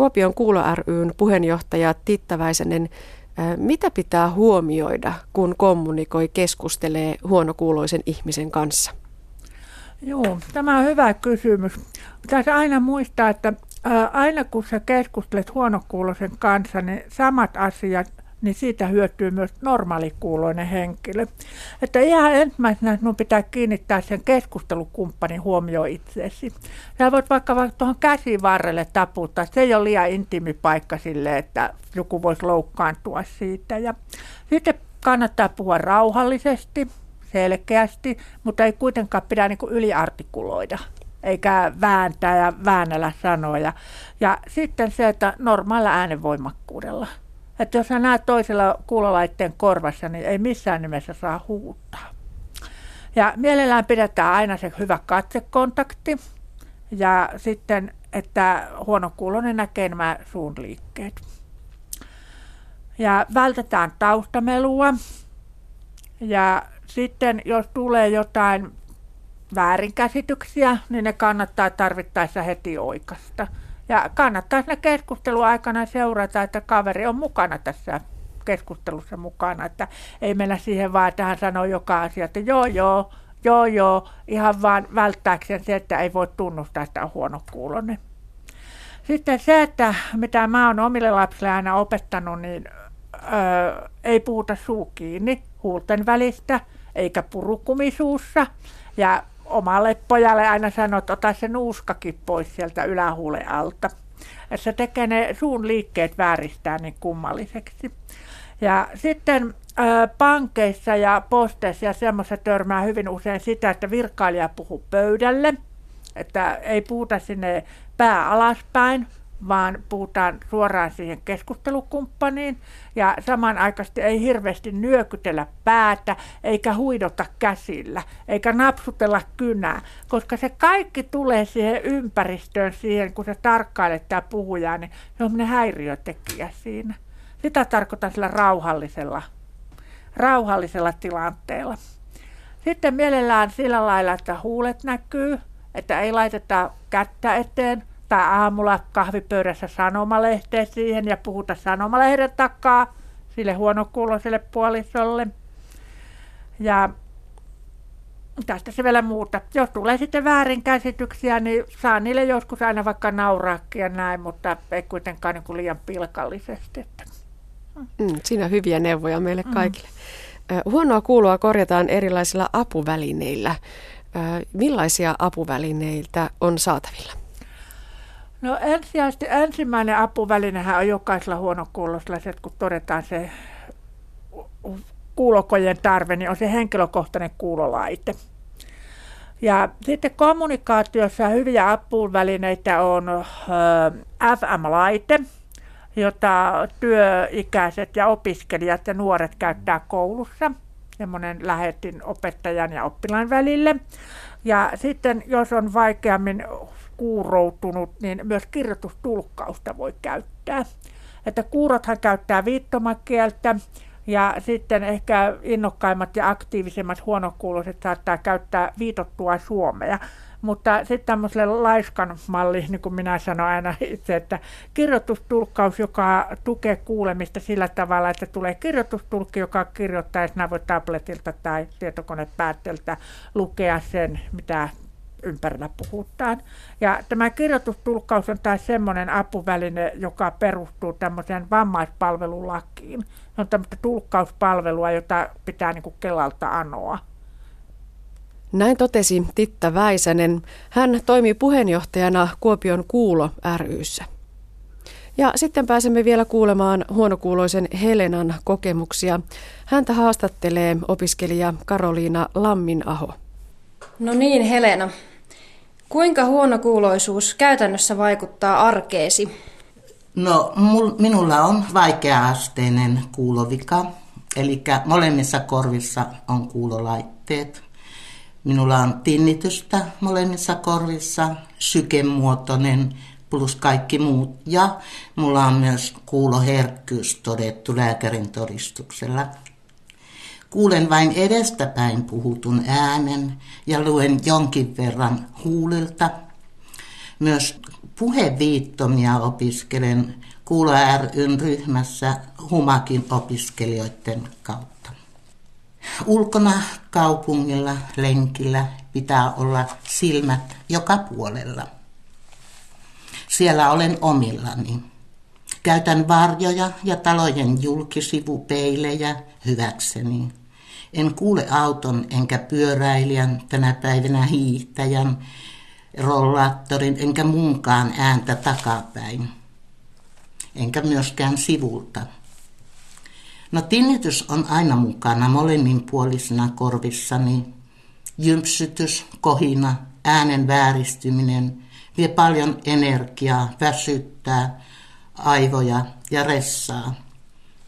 Kuopion Kuulo ryn puheenjohtaja Titta mitä pitää huomioida, kun kommunikoi, keskustelee huonokuuloisen ihmisen kanssa? Joo, tämä on hyvä kysymys. Pitäisi aina muistaa, että aina kun sä keskustelet huonokuuloisen kanssa, niin samat asiat niin siitä hyötyy myös normaalikuuloinen henkilö. Että ihan ensimmäisenä sinun pitää kiinnittää sen keskustelukumppanin huomioon itseesi. Sä voit vaikka, vaikka tuohon käsivarrelle taputtaa. Se ei ole liian intiimi paikka sille, että joku voisi loukkaantua siitä. Ja sitten kannattaa puhua rauhallisesti, selkeästi, mutta ei kuitenkaan pidä niin kuin yliartikuloida eikä vääntää ja väännellä sanoja. Ja sitten se, että normaalilla äänenvoimakkuudella. Että jos sä näet toisella kuulolaitteen korvassa, niin ei missään nimessä saa huutaa. Ja mielellään pidetään aina se hyvä katsekontakti. Ja sitten, että huonokuuloinen näkee nämä suun liikkeet. Ja vältetään taustamelua. Ja sitten jos tulee jotain väärinkäsityksiä, niin ne kannattaa tarvittaessa heti oikasta. Ja kannattaa siinä keskustelun aikana seurata, että kaveri on mukana tässä keskustelussa mukana, että ei mennä siihen vaan, että hän sanoo joka asia, että joo joo, joo joo, ihan vaan välttääkseen se, että ei voi tunnustaa, että on huono kuulonen. Sitten se, että mitä mä oon omille lapsille aina opettanut, niin öö, ei puhuta suu kiinni huulten välistä, eikä purukumisuussa. Ja omalle pojalle aina sanoo, että ota se nuuskakin pois sieltä ylähuulen alta. Ja se tekee ne suun liikkeet vääristää niin kummalliseksi. Ja sitten pankeissa ja posteissa ja semmoista törmää hyvin usein sitä, että virkailija puhuu pöydälle, että ei puhuta sinne pää alaspäin, vaan puhutaan suoraan siihen keskustelukumppaniin ja samanaikaisesti ei hirveästi nyökytellä päätä eikä huidota käsillä eikä napsutella kynää, koska se kaikki tulee siihen ympäristöön siihen, kun sä tarkkailet tämä puhujaa, niin se on häiriötekijä siinä. Sitä tarkoitan sillä rauhallisella, rauhallisella tilanteella. Sitten mielellään sillä lailla, että huulet näkyy, että ei laiteta kättä eteen, tai aamulla kahvipöydässä sanomalehteen siihen ja puhuta sanomalehden takaa sille huonokuuloiselle puolisolle. Ja tästä se vielä muuta. Jos tulee sitten väärinkäsityksiä, niin saa niille joskus aina vaikka nauraakin ja näin, mutta ei kuitenkaan niin kuin liian pilkallisesti. Mm, siinä on hyviä neuvoja meille mm. kaikille. Mm. Huonoa kuulua korjataan erilaisilla apuvälineillä. Millaisia apuvälineitä on saatavilla? No ensisijaisesti ensimmäinen apuvälinehän on jokaisella huonokuulosella se, että kun todetaan se kuulokojen tarve, niin on se henkilökohtainen kuulolaite. Ja sitten kommunikaatiossa hyviä apuvälineitä on FM-laite, jota työikäiset ja opiskelijat ja nuoret käyttää koulussa. Semmoinen lähetin opettajan ja oppilaan välille. Ja sitten jos on vaikeammin kuuroutunut, niin myös kirjoitustulkkausta voi käyttää. Että kuurothan käyttää viittomakieltä ja sitten ehkä innokkaimmat ja aktiivisemmat huonokuuloiset saattaa käyttää viitottua suomea. Mutta sitten tämmöiselle laiskan malli, niin kuin minä sanon aina itse, että kirjoitustulkkaus, joka tukee kuulemista sillä tavalla, että tulee kirjoitustulkki, joka kirjoittaa, ja sinä voi tabletilta tai tietokonepäätteeltä lukea sen, mitä ympärillä puhutaan. Ja tämä kirjoitustulkkaus on taas semmoinen apuväline, joka perustuu tämmöiseen vammaispalvelulakiin. Se on tämmöistä tulkkauspalvelua, jota pitää niin kuin Kelalta anoa. Näin totesi Titta Väisänen. Hän toimii puheenjohtajana Kuopion Kuulo ryssä. Ja sitten pääsemme vielä kuulemaan huonokuuloisen Helenan kokemuksia. Häntä haastattelee opiskelija Karoliina Lamminaho. No niin, Helena. Kuinka huonokuuloisuus käytännössä vaikuttaa arkeesi? No, mul, minulla on vaikea-asteinen kuulovika, eli molemmissa korvissa on kuulolaitteet. Minulla on tinnitystä molemmissa korvissa, sykemuotoinen plus kaikki muut. Ja mulla on myös kuuloherkkyys todettu lääkärin todistuksella. Kuulen vain edestäpäin puhutun äänen ja luen jonkin verran huulilta. Myös puheviittomia opiskelen Kuulo ryn ryhmässä Humakin opiskelijoiden kautta. Ulkona kaupungilla, lenkillä pitää olla silmät joka puolella. Siellä olen omillani. Käytän varjoja ja talojen julkisivupeilejä hyväkseni. En kuule auton enkä pyöräilijän, tänä päivänä hiihtäjän, rollaattorin enkä muunkaan ääntä takapäin. Enkä myöskään sivulta. No tinnitys on aina mukana molemminpuolisena korvissani. Jympsytys, kohina, äänen vääristyminen vie paljon energiaa, väsyttää aivoja ja ressaa.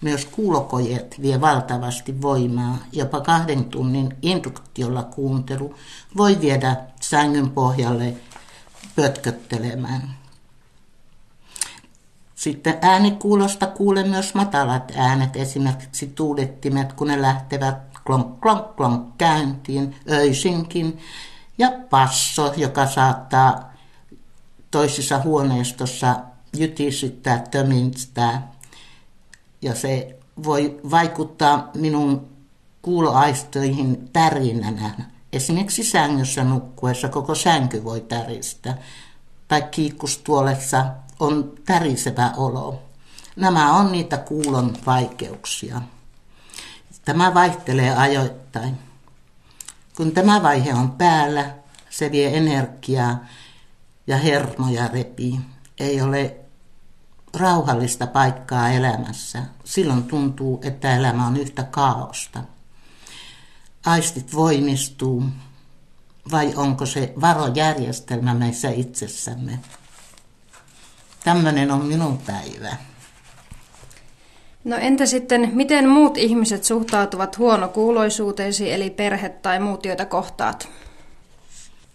Myös kuulokojet vie valtavasti voimaa. Jopa kahden tunnin induktiolla kuuntelu voi viedä sängyn pohjalle pötköttelemään. Sitten äänikuulosta kuulen myös matalat äänet, esimerkiksi tuulettimet, kun ne lähtevät klonk, klonk, klonk käyntiin öisinkin. Ja passo, joka saattaa toisissa huoneistossa jytisyttää, töminstää. Ja se voi vaikuttaa minun kuuloaistoihin tärinänä. Esimerkiksi sängyssä nukkuessa koko sänky voi täristä. Tai kiikkustuolessa on tärisevä olo. Nämä on niitä kuulon vaikeuksia. Tämä vaihtelee ajoittain. Kun tämä vaihe on päällä, se vie energiaa ja hermoja repii. Ei ole rauhallista paikkaa elämässä. Silloin tuntuu, että elämä on yhtä kaaosta. Aistit voimistuu, vai onko se varojärjestelmä meissä itsessämme? Tämmöinen on minun päivä. No entä sitten, miten muut ihmiset suhtautuvat huonokuuloisuuteesi, eli perhe tai muut, joita kohtaat?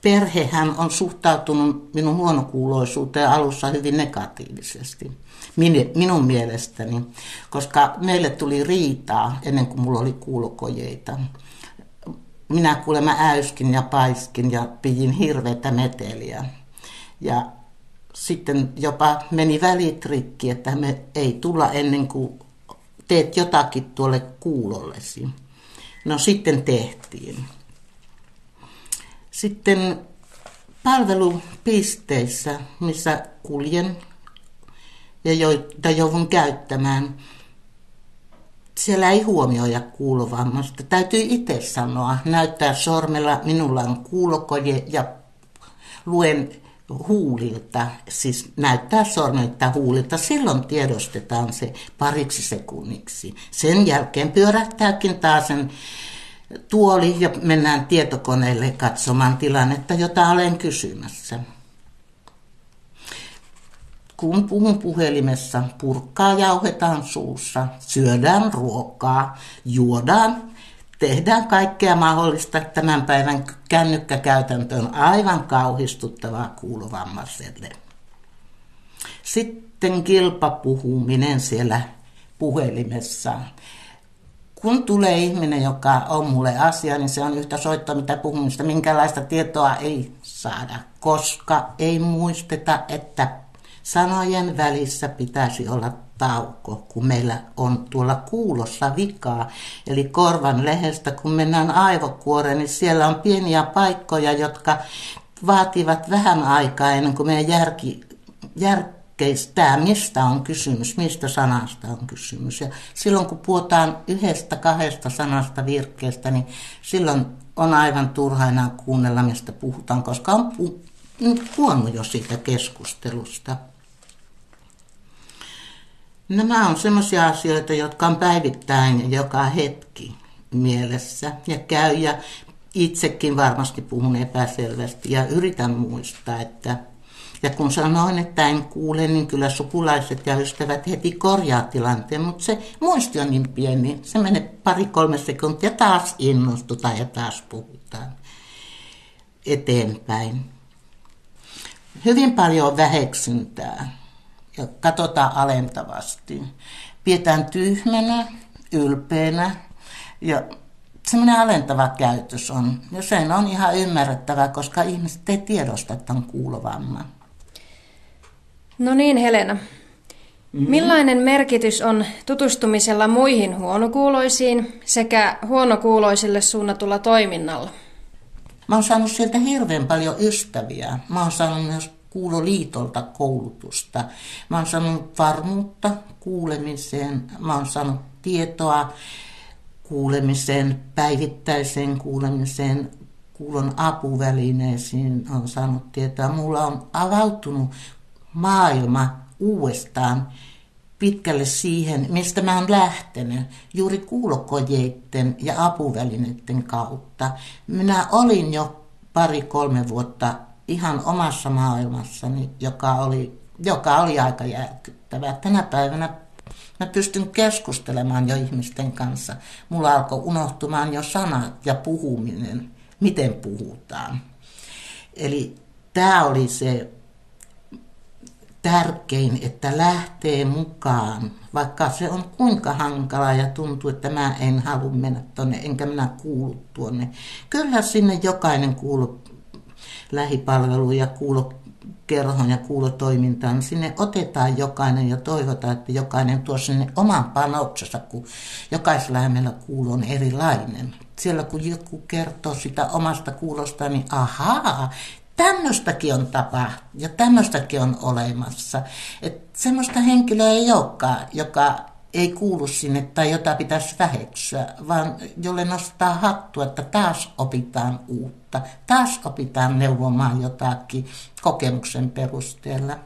Perhehän on suhtautunut minun huonokuuloisuuteen alussa hyvin negatiivisesti, minun mielestäni, koska meille tuli riitaa ennen kuin mulla oli kuulokojeita. Minä kuulemma äyskin ja paiskin ja pidin hirveätä meteliä. Ja sitten jopa meni välit rikki, että me ei tulla ennen kuin teet jotakin tuolle kuulollesi. No sitten tehtiin. Sitten palvelupisteissä, missä kuljen ja joita joudun käyttämään, siellä ei huomioida kuulovammasta. Täytyy itse sanoa, näyttää sormella, minulla on kuulokoje ja luen huulilta, siis näyttää sormelta huulilta, silloin tiedostetaan se pariksi sekunniksi. Sen jälkeen pyörähtääkin taas sen tuoli ja mennään tietokoneelle katsomaan tilannetta, jota olen kysymässä. Kun puhun puhelimessa, purkkaa jauhetaan suussa, syödään ruokaa, juodaan tehdään kaikkea mahdollista. Tämän päivän kännykkäkäytäntö on aivan kauhistuttavaa kuulovammaiselle. Sitten kilpapuhuminen siellä puhelimessa. Kun tulee ihminen, joka on mulle asia, niin se on yhtä soittoa mitä puhumista. Minkälaista tietoa ei saada, koska ei muisteta, että sanojen välissä pitäisi olla tauko, kun meillä on tuolla kuulossa vikaa. Eli korvan lehestä, kun mennään aivokuoreen, niin siellä on pieniä paikkoja, jotka vaativat vähän aikaa ennen kuin meidän järki, järkeistää, mistä on kysymys, mistä sanasta on kysymys. Ja silloin kun puhutaan yhdestä, kahdesta sanasta virkkeestä, niin silloin on aivan turha enää kuunnella, mistä puhutaan, koska on puhunut jo siitä keskustelusta. Nämä on sellaisia asioita, jotka on päivittäin joka hetki mielessä ja käy ja itsekin varmasti puhun epäselvästi ja yritän muistaa, että ja kun sanoin, että en kuule, niin kyllä sukulaiset ja ystävät heti korjaa tilanteen, mutta se muisti on niin pieni, se menee pari-kolme sekuntia, taas innostutaan ja taas puhutaan eteenpäin. Hyvin paljon väheksyntää ja katsotaan alentavasti. Pidetään tyhmänä, ylpeänä ja semmoinen alentava käytös on. Ja sen on ihan ymmärrettävä, koska ihmiset ei tiedosta, että on kuulovamma. No niin, Helena. Mm-hmm. Millainen merkitys on tutustumisella muihin huonokuuloisiin sekä huonokuuloisille suunnatulla toiminnalla? Mä oon saanut sieltä hirveän paljon ystäviä. Mä oon saanut myös Kuuloliitolta koulutusta. Mä oon saanut varmuutta kuulemiseen. Mä oon saanut tietoa kuulemiseen, päivittäiseen kuulemiseen, kuulon apuvälineisiin on saanut tietoa. Mulla on avautunut maailma uudestaan pitkälle siihen, mistä mä oon lähtenyt, juuri kuulokojeiden ja apuvälineiden kautta. Minä olin jo pari-kolme vuotta ihan omassa maailmassani, joka oli, joka oli aika järkyttävä. Tänä päivänä mä pystyn keskustelemaan jo ihmisten kanssa. Mulla alkoi unohtumaan jo sanat ja puhuminen, miten puhutaan. Eli tämä oli se tärkein, että lähtee mukaan, vaikka se on kuinka hankalaa ja tuntuu, että mä en halua mennä tuonne, enkä minä kuulu tuonne. Kyllä sinne jokainen kuulu lähipalvelu ja kuulu kerhon ja kuulotoimintaan, sinne otetaan jokainen ja toivotaan, että jokainen tuo sinne oman panoksensa, kun jokaisella meillä kuulo on erilainen. Siellä kun joku kertoo sitä omasta kuulosta, niin ahaa, tämmöistäkin on tapa ja tämmöistäkin on olemassa. Että semmoista henkilöä ei olekaan, joka ei kuulu sinne tai jota pitäisi väheksyä, vaan jolle nostaa hattua, että taas opitaan uutta, taas opitaan neuvomaan jotakin kokemuksen perusteella.